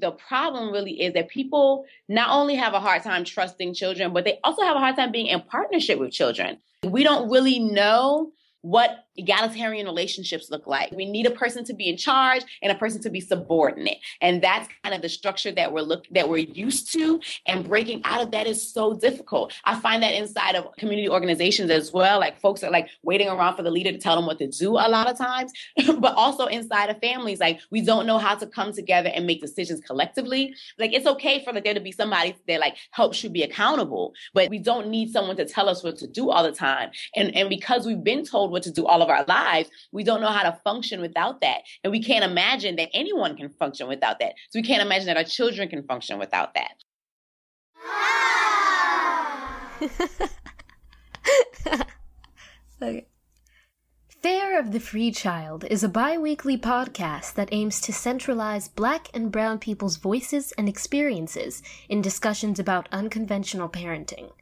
The problem really is that people not only have a hard time trusting children, but they also have a hard time being in partnership with children. We don't really know what egalitarian relationships look like. We need a person to be in charge and a person to be subordinate. And that's kind of the structure that we're look that we're used to. And breaking out of that is so difficult. I find that inside of community organizations as well. Like folks are like waiting around for the leader to tell them what to do a lot of times, but also inside of families, like we don't know how to come together and make decisions collectively. Like it's okay for like there to be somebody that like helps you be accountable, but we don't need someone to tell us what to do all the time. And and because we've been told what to do all of our lives, we don't know how to function without that. And we can't imagine that anyone can function without that. So we can't imagine that our children can function without that. okay. Fare of the Free Child is a bi weekly podcast that aims to centralize black and brown people's voices and experiences in discussions about unconventional parenting.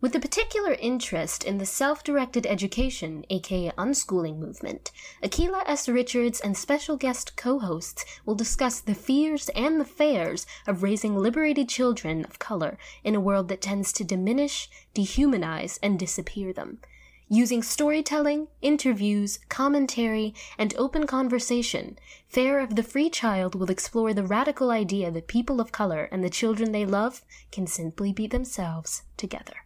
With a particular interest in the self directed education, aka unschooling movement, Akilah S. Richards and special guest co hosts will discuss the fears and the fares of raising liberated children of color in a world that tends to diminish, dehumanize, and disappear them. Using storytelling, interviews, commentary, and open conversation, Fare of the Free Child will explore the radical idea that people of color and the children they love can simply be themselves together.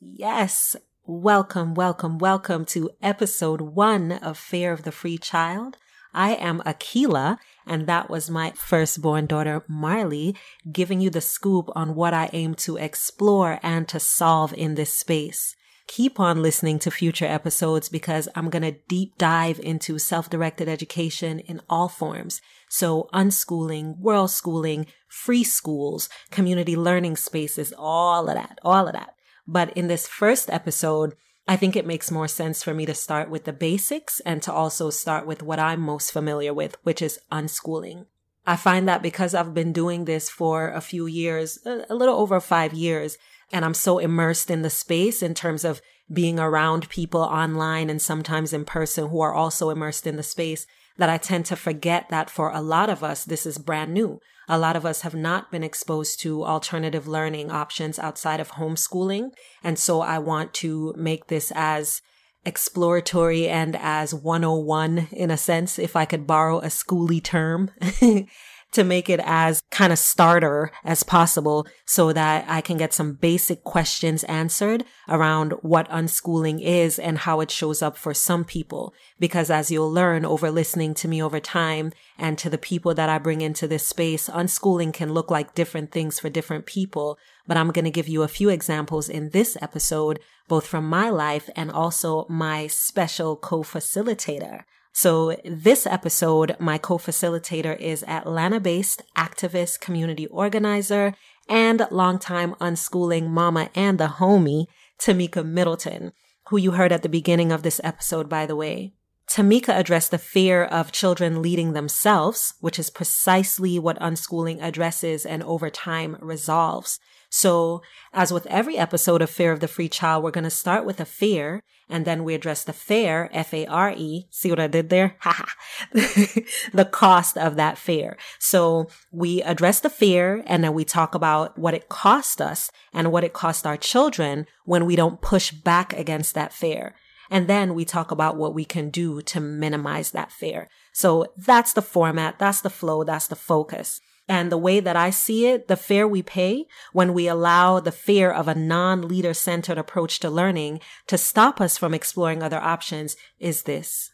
Yes. Welcome, welcome, welcome to episode one of Fare of the Free Child. I am Akilah, and that was my firstborn daughter, Marley, giving you the scoop on what I aim to explore and to solve in this space. Keep on listening to future episodes because I'm going to deep dive into self-directed education in all forms. So unschooling, world schooling, free schools, community learning spaces, all of that, all of that. But in this first episode, I think it makes more sense for me to start with the basics and to also start with what I'm most familiar with, which is unschooling. I find that because I've been doing this for a few years, a little over five years, and I'm so immersed in the space in terms of being around people online and sometimes in person who are also immersed in the space that I tend to forget that for a lot of us, this is brand new. A lot of us have not been exposed to alternative learning options outside of homeschooling. And so I want to make this as exploratory and as 101 in a sense, if I could borrow a schooly term. to make it as kind of starter as possible so that I can get some basic questions answered around what unschooling is and how it shows up for some people. Because as you'll learn over listening to me over time and to the people that I bring into this space, unschooling can look like different things for different people. But I'm going to give you a few examples in this episode, both from my life and also my special co-facilitator. So this episode, my co-facilitator is Atlanta-based activist community organizer and longtime unschooling mama and the homie, Tamika Middleton, who you heard at the beginning of this episode, by the way. Tamika addressed the fear of children leading themselves, which is precisely what unschooling addresses and over time resolves. So, as with every episode of Fear of the Free Child, we're going to start with a fear and then we address the fare, F-A-R-E. See what I did there? the cost of that fear. So we address the fear and then we talk about what it cost us and what it cost our children when we don't push back against that fear. And then we talk about what we can do to minimize that fear. So that's the format. That's the flow. That's the focus. And the way that I see it, the fare we pay when we allow the fear of a non-leader centered approach to learning to stop us from exploring other options is this.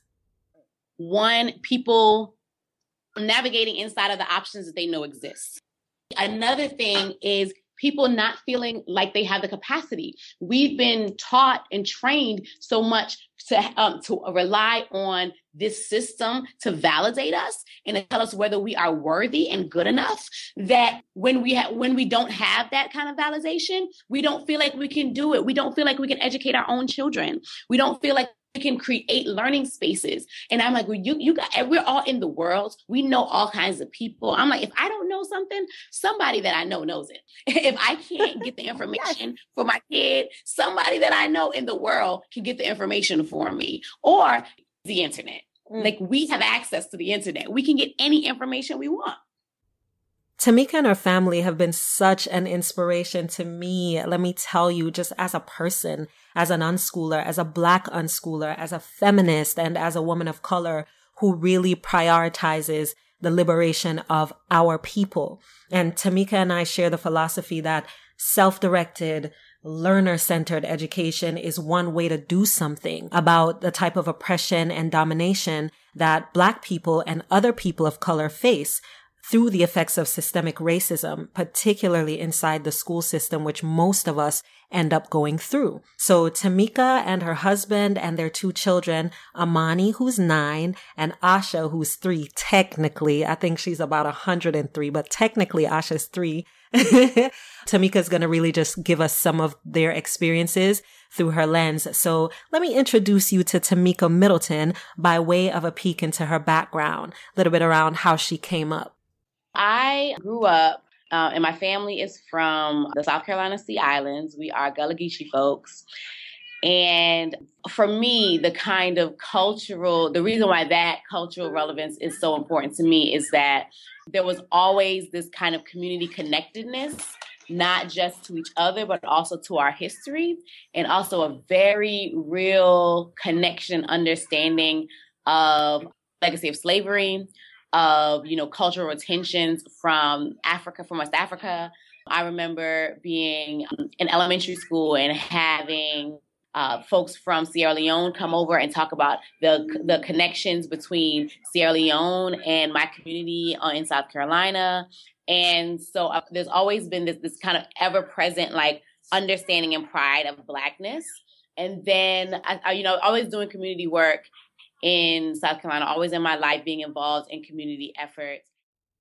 One, people navigating inside of the options that they know exist. Another thing is people not feeling like they have the capacity. We've been taught and trained so much to um, to rely on this system to validate us and to tell us whether we are worthy and good enough that when we have when we don't have that kind of validation we don't feel like we can do it we don't feel like we can educate our own children we don't feel like we can create learning spaces. And I'm like, well, you, you got, we're all in the world. We know all kinds of people. I'm like, if I don't know something, somebody that I know knows it. if I can't get the information for my kid, somebody that I know in the world can get the information for me or the internet. Mm. Like we have access to the internet. We can get any information we want. Tamika and her family have been such an inspiration to me. Let me tell you, just as a person, as an unschooler, as a black unschooler, as a feminist, and as a woman of color who really prioritizes the liberation of our people. And Tamika and I share the philosophy that self-directed, learner-centered education is one way to do something about the type of oppression and domination that black people and other people of color face through the effects of systemic racism, particularly inside the school system, which most of us end up going through. So Tamika and her husband and their two children, Amani, who's nine, and Asha, who's three, technically, I think she's about 103, but technically Asha's three. Tamika's going to really just give us some of their experiences through her lens. So let me introduce you to Tamika Middleton by way of a peek into her background, a little bit around how she came up. I grew up, uh, and my family is from the South Carolina Sea Islands. We are Gullah Geechee folks. And for me, the kind of cultural, the reason why that cultural relevance is so important to me is that there was always this kind of community connectedness, not just to each other, but also to our history, and also a very real connection, understanding of legacy of slavery, of you know cultural retentions from Africa, from West Africa. I remember being in elementary school and having uh, folks from Sierra Leone come over and talk about the the connections between Sierra Leone and my community uh, in South Carolina. And so uh, there's always been this this kind of ever present like understanding and pride of blackness. And then I, I, you know always doing community work in South Carolina, always in my life being involved in community efforts.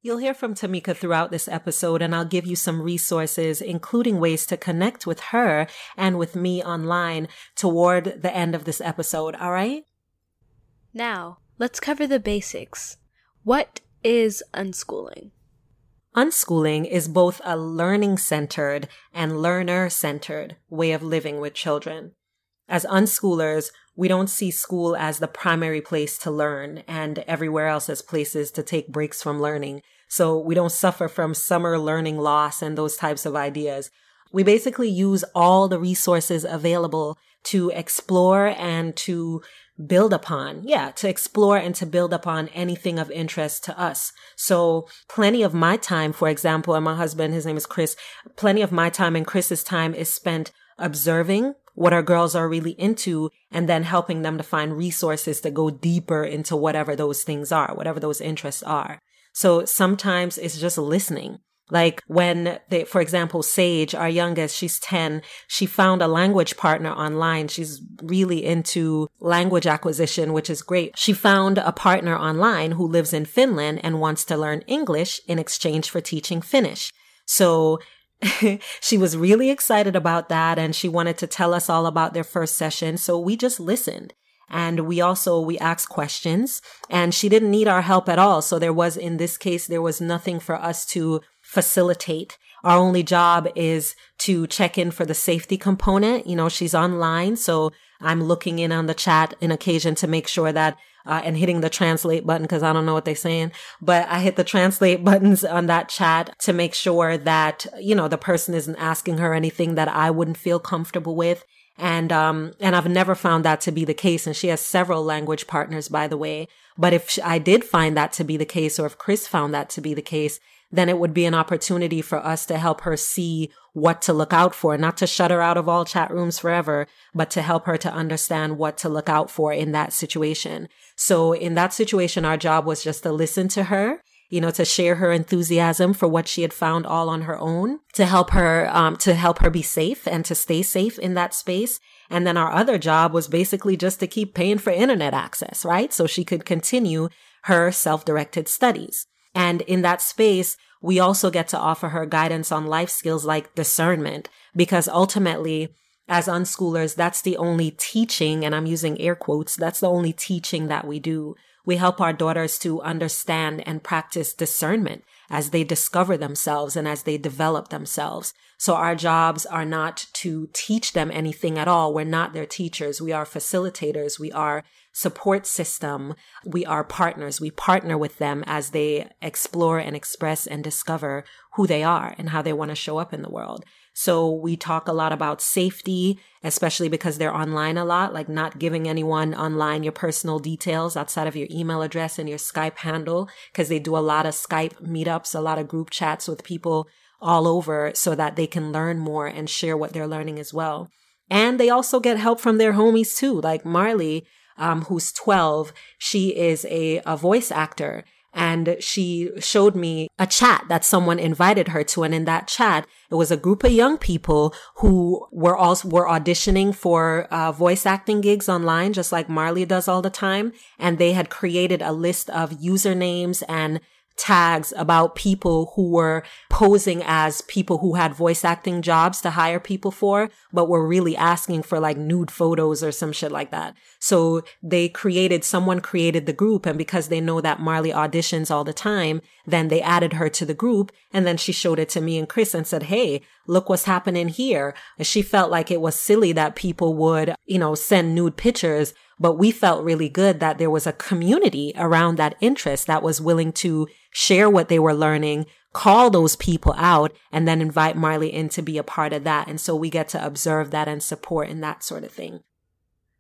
You'll hear from Tamika throughout this episode, and I'll give you some resources, including ways to connect with her and with me online toward the end of this episode, all right? Now, let's cover the basics. What is unschooling? Unschooling is both a learning centered and learner centered way of living with children. As unschoolers, we don't see school as the primary place to learn and everywhere else as places to take breaks from learning. So we don't suffer from summer learning loss and those types of ideas. We basically use all the resources available to explore and to build upon. Yeah, to explore and to build upon anything of interest to us. So plenty of my time, for example, and my husband, his name is Chris, plenty of my time and Chris's time is spent observing what our girls are really into and then helping them to find resources to go deeper into whatever those things are, whatever those interests are. So sometimes it's just listening. Like when they, for example, Sage, our youngest, she's 10, she found a language partner online. She's really into language acquisition, which is great. She found a partner online who lives in Finland and wants to learn English in exchange for teaching Finnish. So she was really excited about that and she wanted to tell us all about their first session. So we just listened. And we also, we asked questions and she didn't need our help at all. So there was, in this case, there was nothing for us to facilitate. Our only job is to check in for the safety component. You know, she's online. So I'm looking in on the chat in occasion to make sure that uh, and hitting the translate button because I don't know what they're saying. But I hit the translate buttons on that chat to make sure that, you know, the person isn't asking her anything that I wouldn't feel comfortable with. And, um, and I've never found that to be the case. And she has several language partners, by the way. But if I did find that to be the case, or if Chris found that to be the case, then it would be an opportunity for us to help her see what to look out for, not to shut her out of all chat rooms forever, but to help her to understand what to look out for in that situation. So in that situation, our job was just to listen to her you know, to share her enthusiasm for what she had found all on her own, to help her, um, to help her be safe and to stay safe in that space. And then our other job was basically just to keep paying for internet access, right? So she could continue her self-directed studies. And in that space, we also get to offer her guidance on life skills like discernment, because ultimately, as unschoolers, that's the only teaching, and I'm using air quotes, that's the only teaching that we do. We help our daughters to understand and practice discernment as they discover themselves and as they develop themselves. So our jobs are not to teach them anything at all. We're not their teachers. We are facilitators. We are support system. We are partners. We partner with them as they explore and express and discover who they are and how they want to show up in the world. So we talk a lot about safety, especially because they're online a lot, like not giving anyone online your personal details outside of your email address and your Skype handle, because they do a lot of Skype meetups, a lot of group chats with people all over so that they can learn more and share what they're learning as well. And they also get help from their homies too, like Marley, um, who's 12. She is a, a voice actor and she showed me a chat that someone invited her to. And in that chat, it was a group of young people who were also, were auditioning for uh, voice acting gigs online, just like Marley does all the time. And they had created a list of usernames and tags about people who were posing as people who had voice acting jobs to hire people for, but were really asking for like nude photos or some shit like that. So they created, someone created the group. And because they know that Marley auditions all the time, then they added her to the group. And then she showed it to me and Chris and said, Hey, look what's happening here. And she felt like it was silly that people would, you know, send nude pictures but we felt really good that there was a community around that interest that was willing to share what they were learning, call those people out, and then invite Marley in to be a part of that. And so we get to observe that and support and that sort of thing.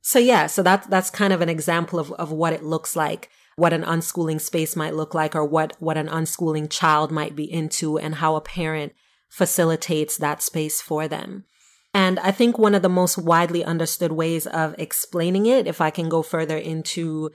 So yeah, so that's, that's kind of an example of, of what it looks like, what an unschooling space might look like, or what, what an unschooling child might be into and how a parent facilitates that space for them. And I think one of the most widely understood ways of explaining it, if I can go further into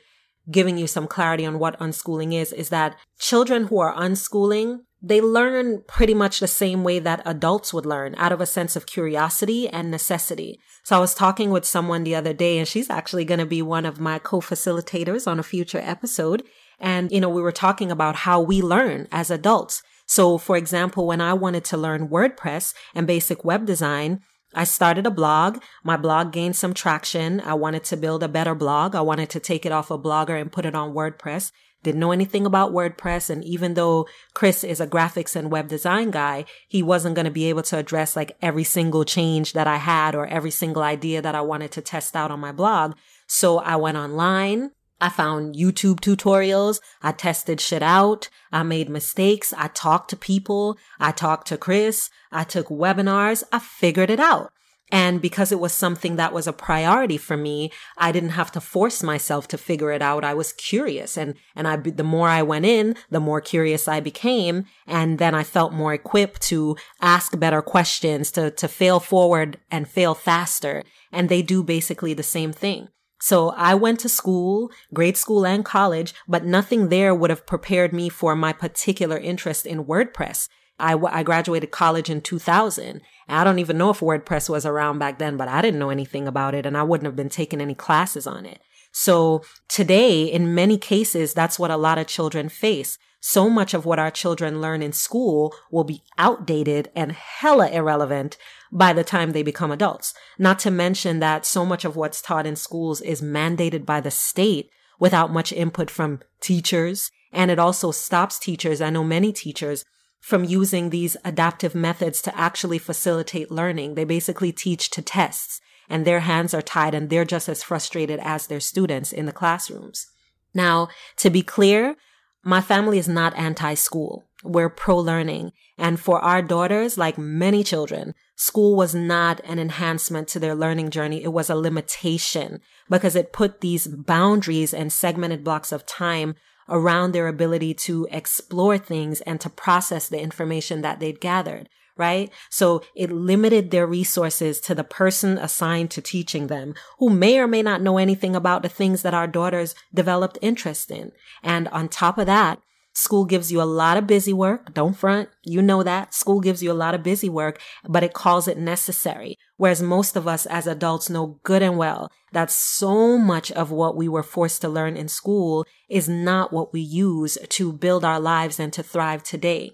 giving you some clarity on what unschooling is, is that children who are unschooling, they learn pretty much the same way that adults would learn out of a sense of curiosity and necessity. So I was talking with someone the other day and she's actually going to be one of my co-facilitators on a future episode. And, you know, we were talking about how we learn as adults. So for example, when I wanted to learn WordPress and basic web design, I started a blog. My blog gained some traction. I wanted to build a better blog. I wanted to take it off a blogger and put it on WordPress. Didn't know anything about WordPress. And even though Chris is a graphics and web design guy, he wasn't going to be able to address like every single change that I had or every single idea that I wanted to test out on my blog. So I went online. I found YouTube tutorials. I tested shit out. I made mistakes. I talked to people. I talked to Chris. I took webinars. I figured it out. And because it was something that was a priority for me, I didn't have to force myself to figure it out. I was curious. And, and I, the more I went in, the more curious I became. And then I felt more equipped to ask better questions, to, to fail forward and fail faster. And they do basically the same thing. So I went to school, grade school and college, but nothing there would have prepared me for my particular interest in WordPress. I, I graduated college in 2000. I don't even know if WordPress was around back then, but I didn't know anything about it and I wouldn't have been taking any classes on it. So today, in many cases, that's what a lot of children face. So much of what our children learn in school will be outdated and hella irrelevant by the time they become adults. Not to mention that so much of what's taught in schools is mandated by the state without much input from teachers. And it also stops teachers. I know many teachers from using these adaptive methods to actually facilitate learning. They basically teach to tests and their hands are tied and they're just as frustrated as their students in the classrooms. Now, to be clear, my family is not anti-school. We're pro-learning. And for our daughters, like many children, school was not an enhancement to their learning journey. It was a limitation because it put these boundaries and segmented blocks of time around their ability to explore things and to process the information that they'd gathered right? So it limited their resources to the person assigned to teaching them who may or may not know anything about the things that our daughters developed interest in. And on top of that, School gives you a lot of busy work. Don't front. You know that. School gives you a lot of busy work, but it calls it necessary. Whereas most of us as adults know good and well that so much of what we were forced to learn in school is not what we use to build our lives and to thrive today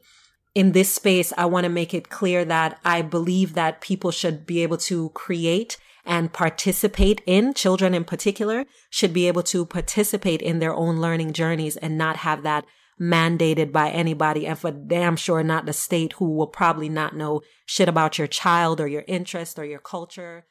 in this space, I want to make it clear that I believe that people should be able to create and participate in, children in particular, should be able to participate in their own learning journeys and not have that mandated by anybody and for damn sure not the state who will probably not know shit about your child or your interest or your culture.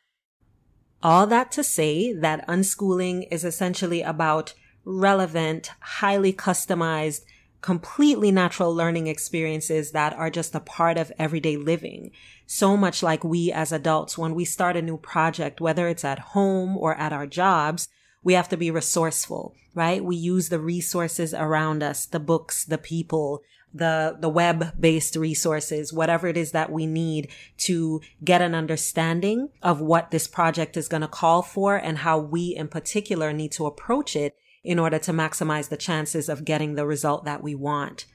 All that to say that unschooling is essentially about relevant, highly customized, completely natural learning experiences that are just a part of everyday living. So much like we as adults, when we start a new project, whether it's at home or at our jobs, we have to be resourceful, right? We use the resources around us, the books, the people, the, the web based resources, whatever it is that we need to get an understanding of what this project is going to call for and how we in particular need to approach it in order to maximize the chances of getting the result that we want.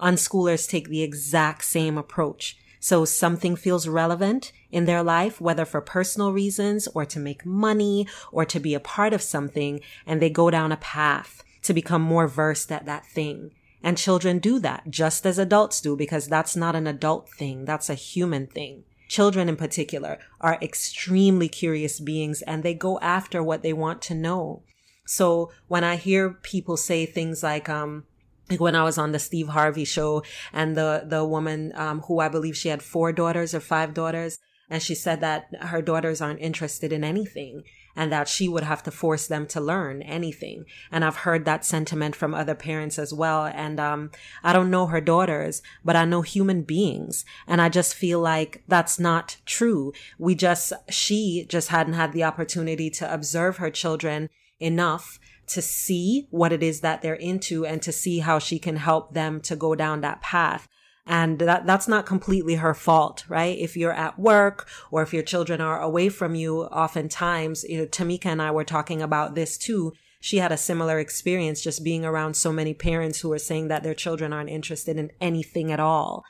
Unschoolers take the exact same approach. So something feels relevant in their life, whether for personal reasons or to make money or to be a part of something, and they go down a path to become more versed at that thing. And children do that just as adults do because that's not an adult thing. That's a human thing. Children in particular are extremely curious beings and they go after what they want to know. So when I hear people say things like, um, like when I was on the Steve Harvey show and the, the woman, um, who I believe she had four daughters or five daughters, and she said that her daughters aren't interested in anything and that she would have to force them to learn anything. And I've heard that sentiment from other parents as well. And, um, I don't know her daughters, but I know human beings. And I just feel like that's not true. We just, she just hadn't had the opportunity to observe her children enough to see what it is that they're into and to see how she can help them to go down that path. And that, that's not completely her fault, right? If you're at work or if your children are away from you, oftentimes, you know, Tamika and I were talking about this too. She had a similar experience just being around so many parents who are saying that their children aren't interested in anything at all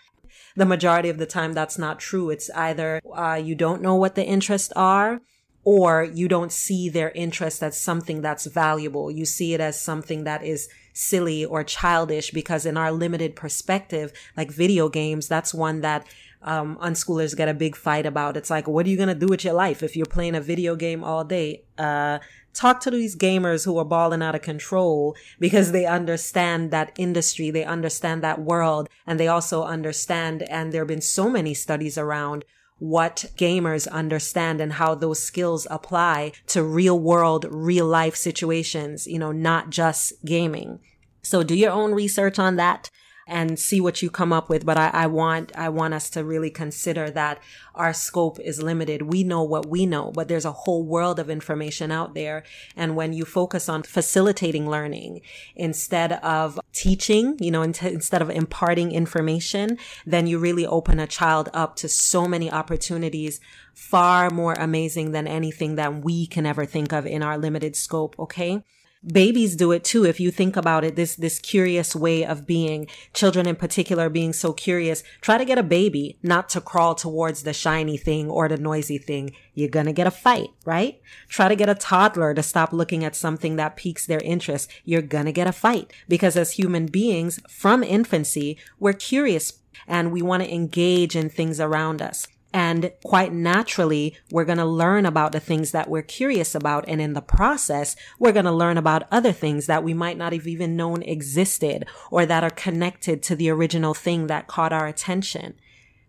the majority of the time that's not true. It's either uh, you don't know what the interests are or you don't see their interest as something that's valuable. You see it as something that is silly or childish because in our limited perspective, like video games, that's one that um, unschoolers get a big fight about. It's like, what are you going to do with your life if you're playing a video game all day? Uh, talk to these gamers who are balling out of control because they understand that industry, they understand that world, and they also understand, and there have been so many studies around what gamers understand and how those skills apply to real world, real life situations, you know, not just gaming. So do your own research on that and see what you come up with. But I, I, want, I want us to really consider that our scope is limited. We know what we know, but there's a whole world of information out there. And when you focus on facilitating learning instead of teaching, you know, instead of imparting information, then you really open a child up to so many opportunities far more amazing than anything that we can ever think of in our limited scope. Okay babies do it too. If you think about it, this, this curious way of being, children in particular being so curious, try to get a baby not to crawl towards the shiny thing or the noisy thing. You're going to get a fight, right? Try to get a toddler to stop looking at something that piques their interest. You're going to get a fight because as human beings from infancy, we're curious and we want to engage in things around us. And quite naturally, we're going to learn about the things that we're curious about. And in the process, we're going to learn about other things that we might not have even known existed or that are connected to the original thing that caught our attention.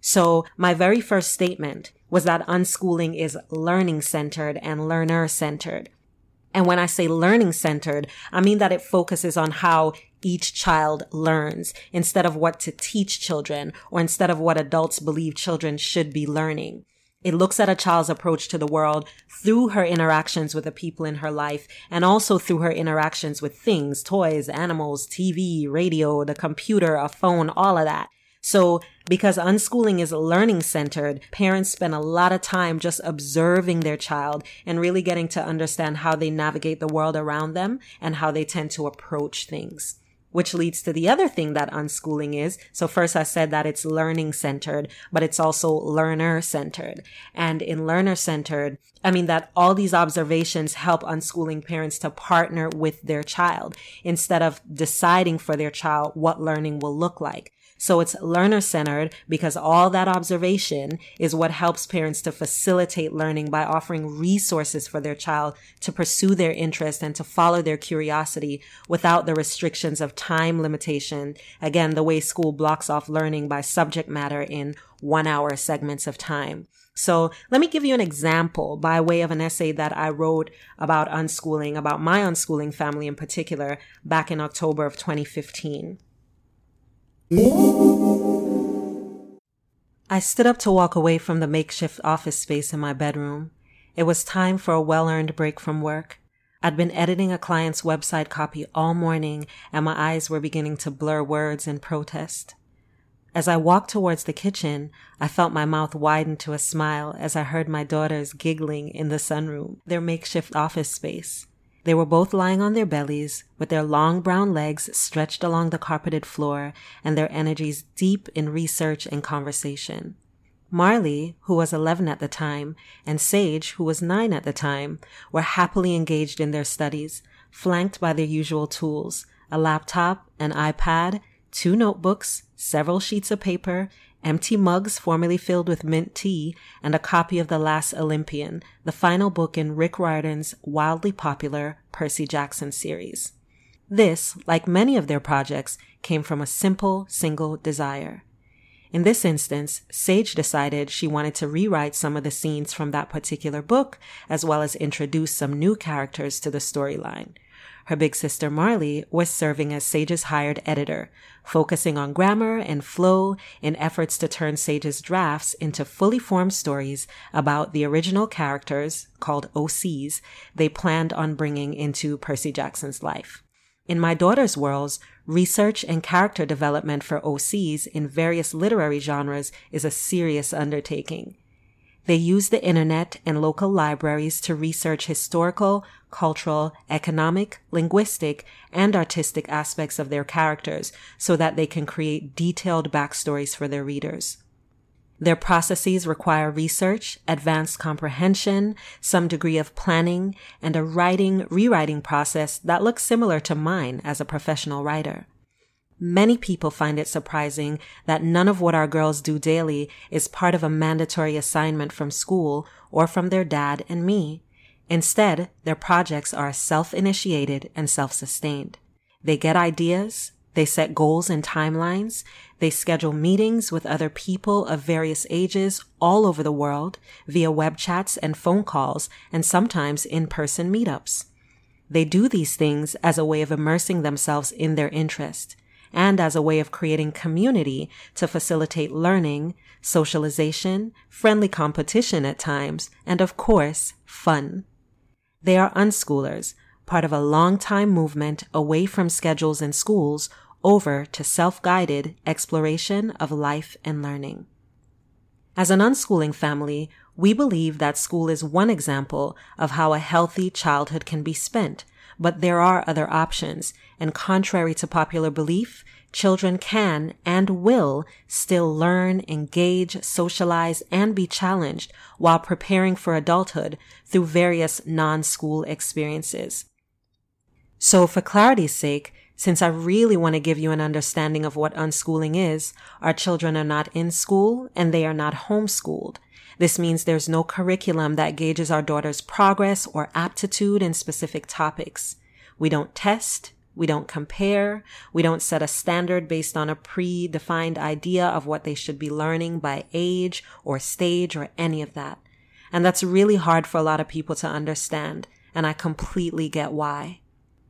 So my very first statement was that unschooling is learning centered and learner centered. And when I say learning centered, I mean that it focuses on how each child learns instead of what to teach children or instead of what adults believe children should be learning. It looks at a child's approach to the world through her interactions with the people in her life and also through her interactions with things, toys, animals, TV, radio, the computer, a phone, all of that. So because unschooling is learning centered, parents spend a lot of time just observing their child and really getting to understand how they navigate the world around them and how they tend to approach things. Which leads to the other thing that unschooling is. So first I said that it's learning centered, but it's also learner centered. And in learner centered, I mean that all these observations help unschooling parents to partner with their child instead of deciding for their child what learning will look like. So it's learner centered because all that observation is what helps parents to facilitate learning by offering resources for their child to pursue their interest and to follow their curiosity without the restrictions of time limitation. Again, the way school blocks off learning by subject matter in one hour segments of time. So let me give you an example by way of an essay that I wrote about unschooling, about my unschooling family in particular, back in October of 2015. I stood up to walk away from the makeshift office space in my bedroom. It was time for a well earned break from work. I'd been editing a client's website copy all morning and my eyes were beginning to blur words in protest. As I walked towards the kitchen, I felt my mouth widen to a smile as I heard my daughters giggling in the sunroom, their makeshift office space. They were both lying on their bellies, with their long brown legs stretched along the carpeted floor and their energies deep in research and conversation. Marley, who was 11 at the time, and Sage, who was 9 at the time, were happily engaged in their studies, flanked by their usual tools, a laptop, an iPad, two notebooks, several sheets of paper, empty mugs formerly filled with mint tea, and a copy of The Last Olympian, the final book in Rick Riordan's wildly popular Percy Jackson series. This, like many of their projects, came from a simple, single desire. In this instance, Sage decided she wanted to rewrite some of the scenes from that particular book, as well as introduce some new characters to the storyline. Her big sister Marley was serving as Sage's hired editor, focusing on grammar and flow in efforts to turn Sage's drafts into fully formed stories about the original characters, called OCs, they planned on bringing into Percy Jackson's life. In my daughter's worlds, research and character development for OCs in various literary genres is a serious undertaking. They use the internet and local libraries to research historical, cultural, economic, linguistic, and artistic aspects of their characters so that they can create detailed backstories for their readers. Their processes require research, advanced comprehension, some degree of planning, and a writing, rewriting process that looks similar to mine as a professional writer. Many people find it surprising that none of what our girls do daily is part of a mandatory assignment from school or from their dad and me. Instead, their projects are self-initiated and self-sustained. They get ideas, they set goals and timelines, they schedule meetings with other people of various ages all over the world via web chats and phone calls and sometimes in-person meetups. They do these things as a way of immersing themselves in their interest and as a way of creating community to facilitate learning, socialization, friendly competition at times, and of course, fun. They are unschoolers, part of a long time movement away from schedules and schools over to self-guided exploration of life and learning. As an unschooling family, we believe that school is one example of how a healthy childhood can be spent but there are other options, and contrary to popular belief, children can and will still learn, engage, socialize, and be challenged while preparing for adulthood through various non-school experiences. So for clarity's sake, since I really want to give you an understanding of what unschooling is, our children are not in school and they are not homeschooled. This means there's no curriculum that gauges our daughter's progress or aptitude in specific topics. We don't test. We don't compare. We don't set a standard based on a predefined idea of what they should be learning by age or stage or any of that. And that's really hard for a lot of people to understand. And I completely get why.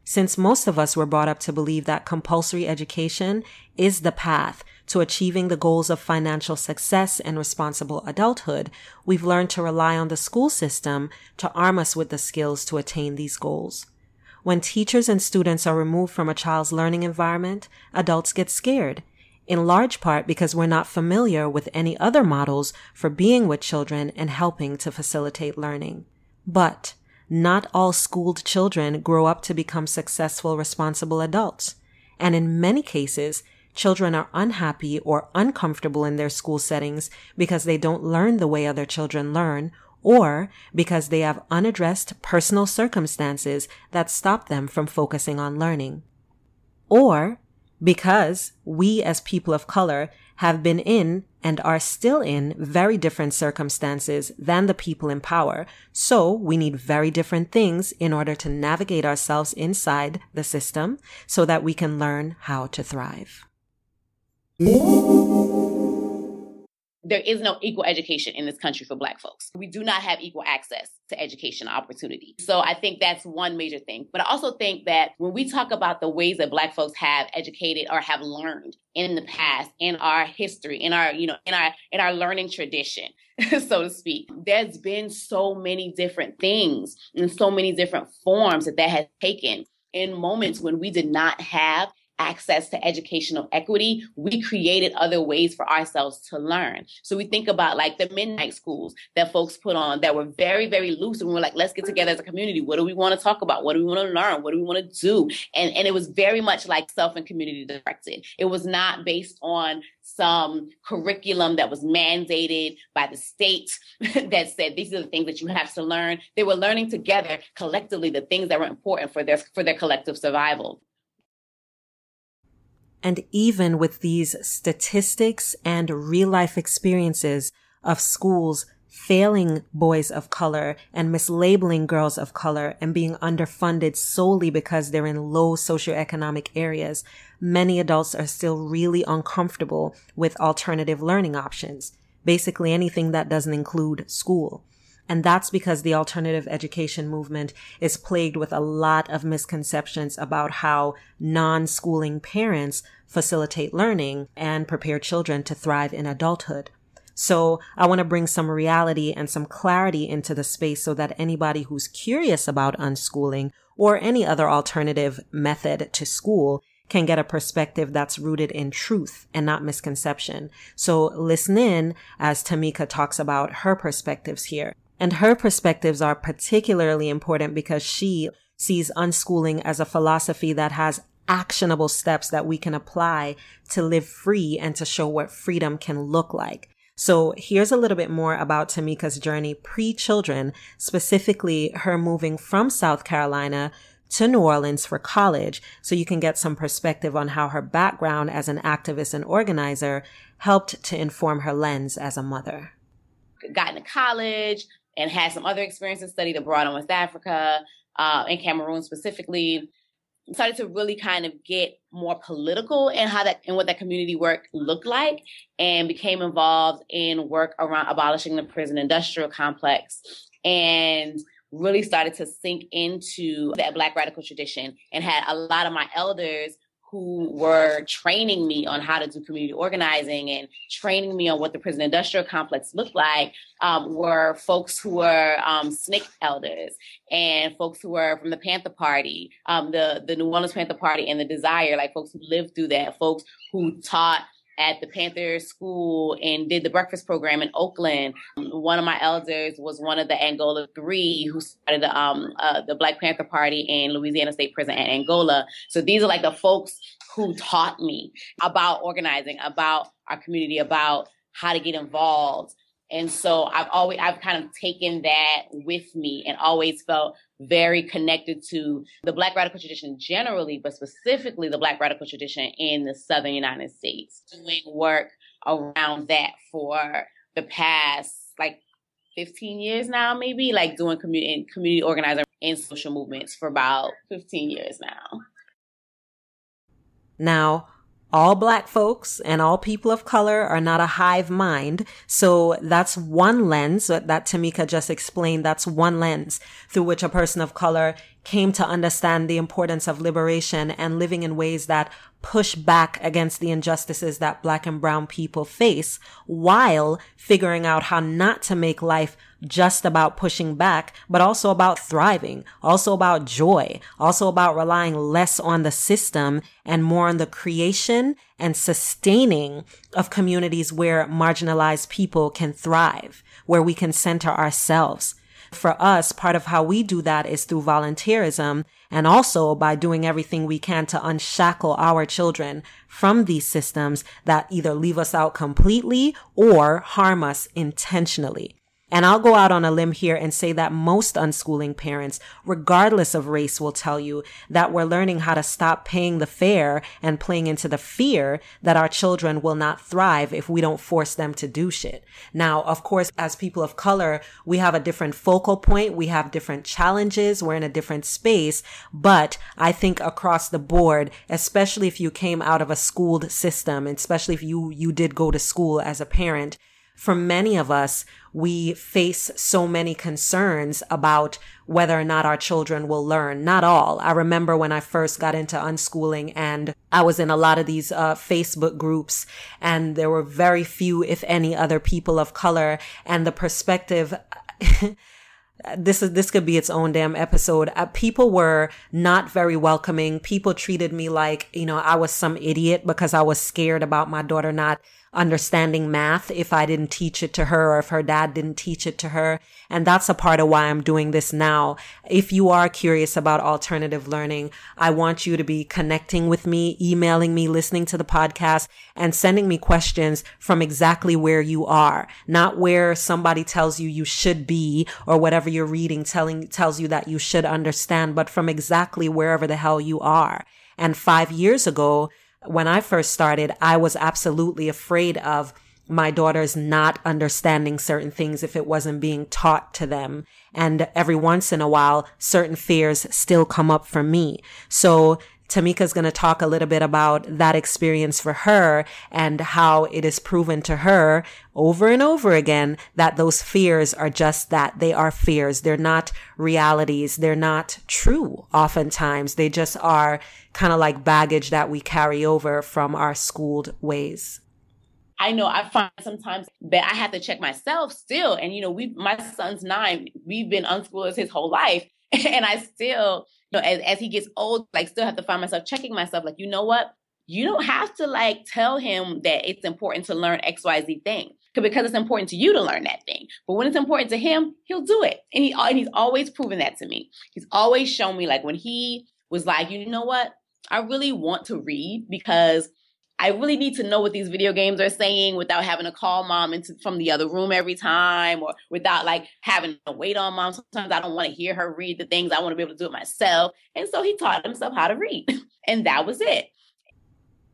Since most of us were brought up to believe that compulsory education is the path to achieving the goals of financial success and responsible adulthood, we've learned to rely on the school system to arm us with the skills to attain these goals. When teachers and students are removed from a child's learning environment, adults get scared, in large part because we're not familiar with any other models for being with children and helping to facilitate learning. But not all schooled children grow up to become successful, responsible adults. And in many cases, children are unhappy or uncomfortable in their school settings because they don't learn the way other children learn or because they have unaddressed personal circumstances that stop them from focusing on learning. Or because we as people of color have been in and are still in very different circumstances than the people in power. So we need very different things in order to navigate ourselves inside the system so that we can learn how to thrive there is no equal education in this country for black folks. We do not have equal access to education opportunity. So I think that's one major thing. But I also think that when we talk about the ways that black folks have educated or have learned in the past, in our history, in our, you know, in our in our learning tradition, so to speak, there's been so many different things and so many different forms that that has taken in moments when we did not have access to educational equity, we created other ways for ourselves to learn. So we think about like the midnight schools that folks put on that were very, very loose. And we are like, let's get together as a community. What do we want to talk about? What do we want to learn? What do we want to do? And, and it was very much like self and community directed. It was not based on some curriculum that was mandated by the state that said these are the things that you have to learn. They were learning together collectively the things that were important for their for their collective survival. And even with these statistics and real life experiences of schools failing boys of color and mislabeling girls of color and being underfunded solely because they're in low socioeconomic areas, many adults are still really uncomfortable with alternative learning options. Basically anything that doesn't include school. And that's because the alternative education movement is plagued with a lot of misconceptions about how non-schooling parents facilitate learning and prepare children to thrive in adulthood. So I want to bring some reality and some clarity into the space so that anybody who's curious about unschooling or any other alternative method to school can get a perspective that's rooted in truth and not misconception. So listen in as Tamika talks about her perspectives here. And her perspectives are particularly important because she sees unschooling as a philosophy that has actionable steps that we can apply to live free and to show what freedom can look like. So here's a little bit more about Tamika's journey pre-children, specifically her moving from South Carolina to New Orleans for college so you can get some perspective on how her background as an activist and organizer helped to inform her lens as a mother. Got into college, and had some other experiences, studied abroad in West Africa, uh, in Cameroon specifically. Started to really kind of get more political and how that and what that community work looked like, and became involved in work around abolishing the prison industrial complex, and really started to sink into that Black radical tradition, and had a lot of my elders who were training me on how to do community organizing and training me on what the prison industrial complex looked like um, were folks who were um, SNCC elders and folks who were from the Panther Party, um, the the New Orleans Panther Party, and the Desire, like folks who lived through that, folks who taught at the Panther School and did the breakfast program in Oakland. One of my elders was one of the Angola Three who started the um uh, the Black Panther Party in Louisiana State Prison at Angola. So these are like the folks who taught me about organizing, about our community, about how to get involved. And so I've always I've kind of taken that with me and always felt very connected to the Black radical tradition generally, but specifically the Black radical tradition in the Southern United States. Doing work around that for the past like 15 years now, maybe, like doing community community organizing and social movements for about 15 years now. Now, all black folks and all people of color are not a hive mind. So that's one lens that Tamika just explained. That's one lens through which a person of color came to understand the importance of liberation and living in ways that push back against the injustices that black and brown people face while figuring out how not to make life just about pushing back, but also about thriving, also about joy, also about relying less on the system and more on the creation and sustaining of communities where marginalized people can thrive, where we can center ourselves. For us, part of how we do that is through volunteerism and also by doing everything we can to unshackle our children from these systems that either leave us out completely or harm us intentionally. And I'll go out on a limb here and say that most unschooling parents, regardless of race, will tell you that we're learning how to stop paying the fare and playing into the fear that our children will not thrive if we don't force them to do shit. Now, of course, as people of color, we have a different focal point. We have different challenges. We're in a different space. But I think across the board, especially if you came out of a schooled system, especially if you, you did go to school as a parent, for many of us, we face so many concerns about whether or not our children will learn. Not all. I remember when I first got into unschooling and I was in a lot of these uh, Facebook groups and there were very few, if any, other people of color and the perspective. this is this could be its own damn episode. Uh, people were not very welcoming. People treated me like you know I was some idiot because I was scared about my daughter not understanding math if I didn't teach it to her or if her dad didn't teach it to her. And that's a part of why I'm doing this now. If you are curious about alternative learning, I want you to be connecting with me, emailing me, listening to the podcast and sending me questions from exactly where you are, not where somebody tells you you should be or whatever you're reading telling, tells you that you should understand, but from exactly wherever the hell you are. And five years ago, when I first started, I was absolutely afraid of my daughters not understanding certain things if it wasn't being taught to them. And every once in a while, certain fears still come up for me. So Tamika's going to talk a little bit about that experience for her and how it is proven to her over and over again that those fears are just that. They are fears. They're not realities. They're not true oftentimes. They just are kind of like baggage that we carry over from our schooled ways. I know I find sometimes that I have to check myself still. And, you know, we, my son's nine, we've been unschoolers his whole life. And I still, know, as, as he gets old, like still have to find myself checking myself, like, you know what? You don't have to like tell him that it's important to learn XYZ thing because it's important to you to learn that thing. But when it's important to him, he'll do it. And he and he's always proven that to me. He's always shown me like when he was like, you know what? I really want to read because I really need to know what these video games are saying without having to call mom into from the other room every time or without like having to wait on mom. Sometimes I don't want to hear her read the things. I want to be able to do it myself. And so he taught himself how to read. and that was it.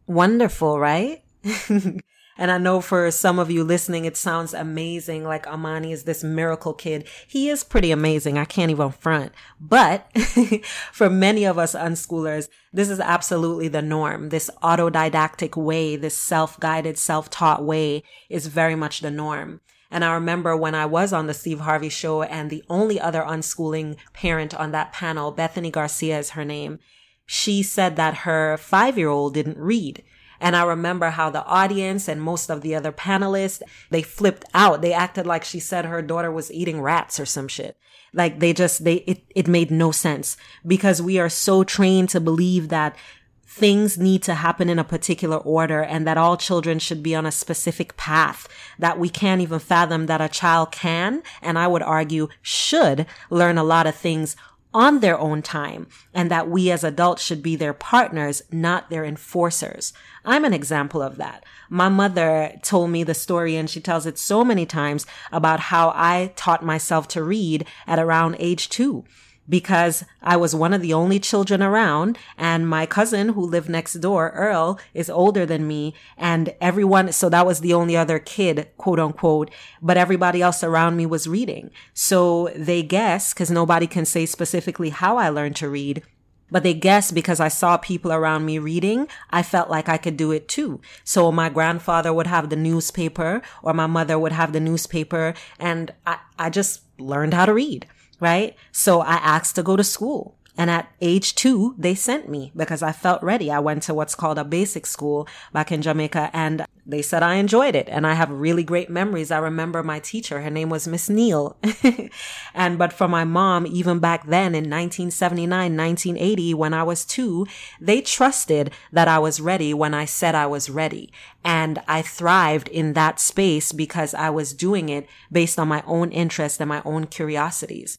Wonderful, right? And I know for some of you listening, it sounds amazing. Like Amani is this miracle kid. He is pretty amazing. I can't even front. But for many of us unschoolers, this is absolutely the norm. This autodidactic way, this self-guided, self-taught way is very much the norm. And I remember when I was on the Steve Harvey show and the only other unschooling parent on that panel, Bethany Garcia is her name. She said that her five year old didn't read. And I remember how the audience and most of the other panelists, they flipped out. They acted like she said her daughter was eating rats or some shit. Like they just, they, it, it made no sense because we are so trained to believe that things need to happen in a particular order and that all children should be on a specific path that we can't even fathom that a child can and I would argue should learn a lot of things on their own time and that we as adults should be their partners, not their enforcers. I'm an example of that. My mother told me the story and she tells it so many times about how I taught myself to read at around age two because I was one of the only children around and my cousin who lived next door, Earl, is older than me and everyone, so that was the only other kid, quote unquote, but everybody else around me was reading. So they guess, cause nobody can say specifically how I learned to read, but they guess because I saw people around me reading, I felt like I could do it too. So my grandfather would have the newspaper or my mother would have the newspaper and I, I just learned how to read right? So I asked to go to school. And at age two, they sent me because I felt ready. I went to what's called a basic school back in Jamaica and they said I enjoyed it and I have really great memories. I remember my teacher, her name was Miss Neal. and, but for my mom, even back then in 1979, 1980, when I was two, they trusted that I was ready when I said I was ready. And I thrived in that space because I was doing it based on my own interests and my own curiosities.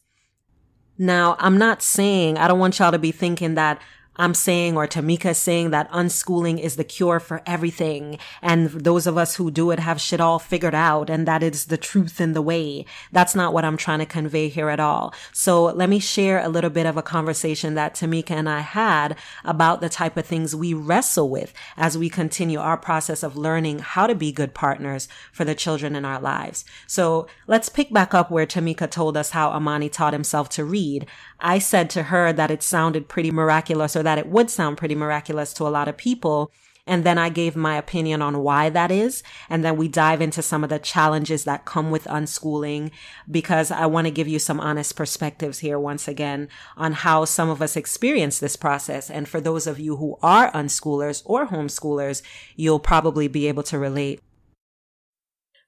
Now, I'm not saying, I don't want y'all to be thinking that I'm saying or Tamika saying that unschooling is the cure for everything. And those of us who do it have shit all figured out and that is the truth in the way. That's not what I'm trying to convey here at all. So let me share a little bit of a conversation that Tamika and I had about the type of things we wrestle with as we continue our process of learning how to be good partners for the children in our lives. So let's pick back up where Tamika told us how Amani taught himself to read. I said to her that it sounded pretty miraculous or that it would sound pretty miraculous to a lot of people. And then I gave my opinion on why that is. And then we dive into some of the challenges that come with unschooling because I want to give you some honest perspectives here once again on how some of us experience this process. And for those of you who are unschoolers or homeschoolers, you'll probably be able to relate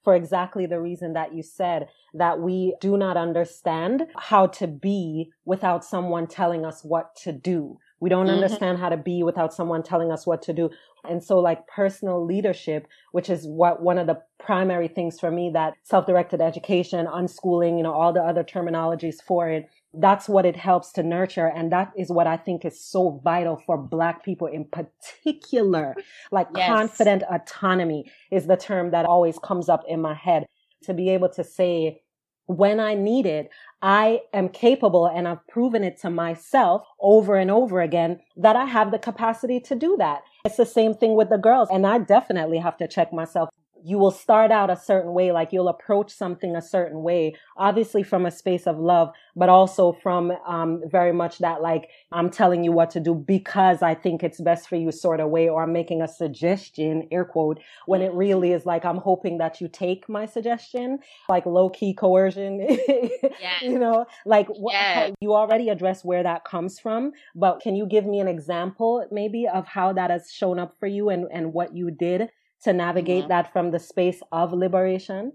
for exactly the reason that you said that we do not understand how to be without someone telling us what to do. We don't mm-hmm. understand how to be without someone telling us what to do. And so like personal leadership, which is what one of the primary things for me that self-directed education, unschooling, you know, all the other terminologies for it that's what it helps to nurture. And that is what I think is so vital for Black people in particular. Like yes. confident autonomy is the term that always comes up in my head to be able to say, when I need it, I am capable and I've proven it to myself over and over again that I have the capacity to do that. It's the same thing with the girls. And I definitely have to check myself you will start out a certain way, like you'll approach something a certain way, obviously from a space of love, but also from um, very much that like I'm telling you what to do because I think it's best for you sort of way, or I'm making a suggestion, air quote, when it really is like I'm hoping that you take my suggestion, like low key coercion, yes. you know, like what, yes. you already addressed where that comes from, but can you give me an example maybe of how that has shown up for you and, and what you did to navigate mm-hmm. that from the space of liberation?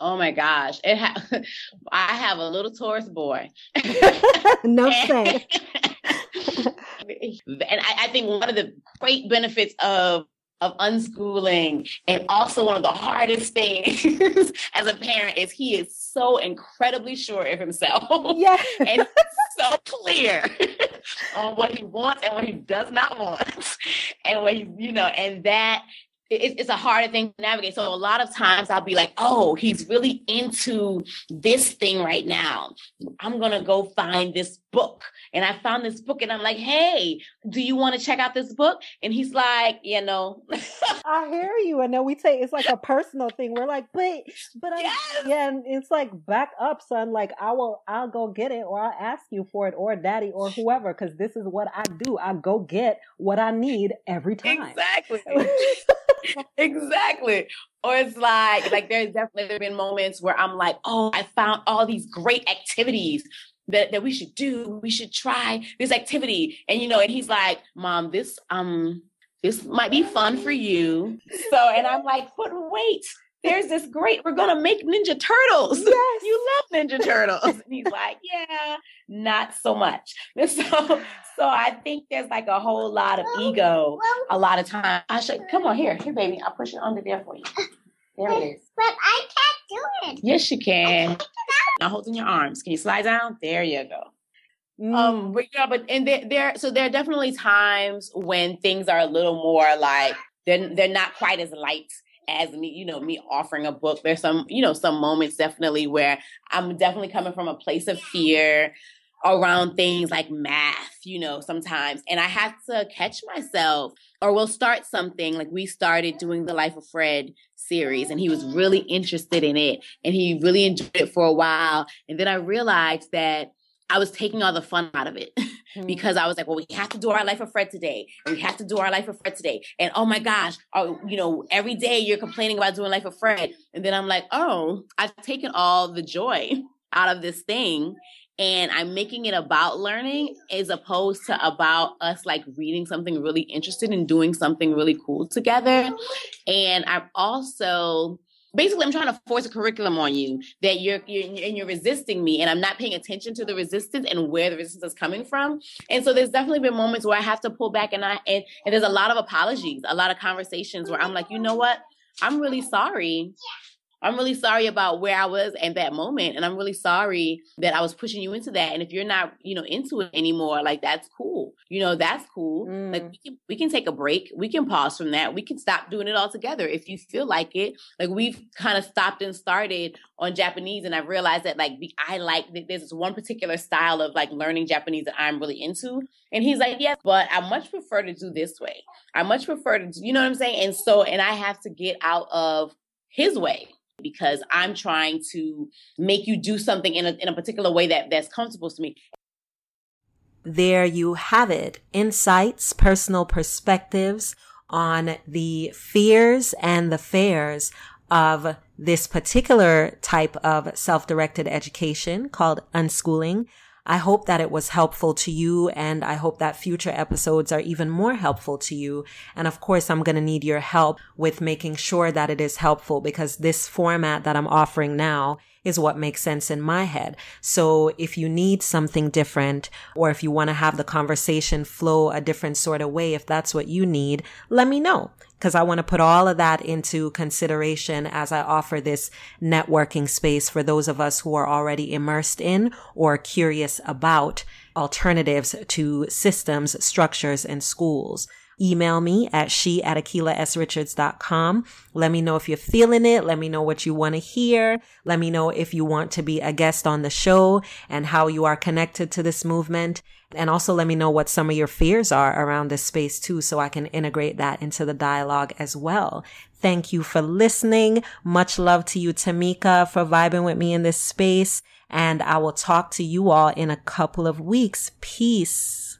Oh my gosh. It ha- I have a little Taurus boy. no say. and I, I think one of the great benefits of of unschooling and also one of the hardest things as a parent is he is so incredibly sure of himself yeah and so clear on what he wants and what he does not want and what he you know and that it's a harder thing to navigate. So a lot of times I'll be like, oh, he's really into this thing right now. I'm to go find this book. And I found this book and I'm like, hey, do you want to check out this book? And he's like, you know. I hear you. And then we say it's like a personal thing. We're like, but, but I, yes. yeah, and it's like, back up, son. Like, I will, I'll go get it or I'll ask you for it or daddy or whoever, because this is what I do. I go get what I need every time. Exactly. exactly. Or it's like, like there's definitely been moments where I'm like, oh, I found all these great activities that, that we should do. We should try this activity. And you know, and he's like, Mom, this um this might be fun for you. So and I'm like, but wait, there's this great, we're gonna make Ninja Turtles. Yes. You love Ninja Turtles. And he's like, Yeah, not so much. And so so I think there's like a whole lot of ego a lot of time. I should come on here, here, baby. I'll push it under there for you. There it is. But I can't do it. Yes, you can. Now hold in your arms. Can you slide down? There you go. Mm. Um, but yeah, but and there, there, so there are definitely times when things are a little more like they're they're not quite as light as me, you know, me offering a book. There's some, you know, some moments definitely where I'm definitely coming from a place of fear around things like math, you know, sometimes. And I have to catch myself or we'll start something like we started doing the Life of Fred series and he was really interested in it and he really enjoyed it for a while. And then I realized that I was taking all the fun out of it mm-hmm. because I was like, well, we have to do our life of Fred today. And we have to do our life of Fred today. And oh my gosh, oh, you know, every day you're complaining about doing life of Fred. And then I'm like, oh, I've taken all the joy out of this thing and I'm making it about learning as opposed to about us like reading something really interested and doing something really cool together. And I'm also basically I'm trying to force a curriculum on you that you're, you're and you're resisting me and I'm not paying attention to the resistance and where the resistance is coming from. And so there's definitely been moments where I have to pull back and I and, and there's a lot of apologies, a lot of conversations where I'm like, you know what? I'm really sorry I'm really sorry about where I was at that moment. And I'm really sorry that I was pushing you into that. And if you're not, you know, into it anymore, like that's cool. You know, that's cool. Mm. Like we can, we can take a break. We can pause from that. We can stop doing it all together if you feel like it. Like we've kind of stopped and started on Japanese. And I realized that like I like, that there's this one particular style of like learning Japanese that I'm really into. And he's like, yes, but I much prefer to do this way. I much prefer to, you know what I'm saying? And so, and I have to get out of his way because I'm trying to make you do something in a, in a particular way that that's comfortable to me. There you have it. Insights, personal perspectives on the fears and the fares of this particular type of self-directed education called unschooling. I hope that it was helpful to you and I hope that future episodes are even more helpful to you. And of course, I'm going to need your help with making sure that it is helpful because this format that I'm offering now is what makes sense in my head. So if you need something different or if you want to have the conversation flow a different sort of way, if that's what you need, let me know because I want to put all of that into consideration as I offer this networking space for those of us who are already immersed in or curious about alternatives to systems, structures, and schools. Email me at she at akilahsrichards.com. Let me know if you're feeling it. Let me know what you want to hear. Let me know if you want to be a guest on the show and how you are connected to this movement. And also let me know what some of your fears are around this space too, so I can integrate that into the dialogue as well. Thank you for listening. Much love to you, Tamika, for vibing with me in this space. And I will talk to you all in a couple of weeks. Peace.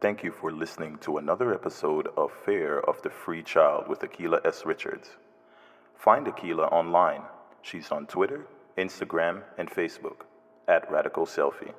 Thank you for listening to another episode of Fare of the Free Child with Akilah S. Richards. Find Akilah online. She's on Twitter, Instagram, and Facebook at Radical Selfie.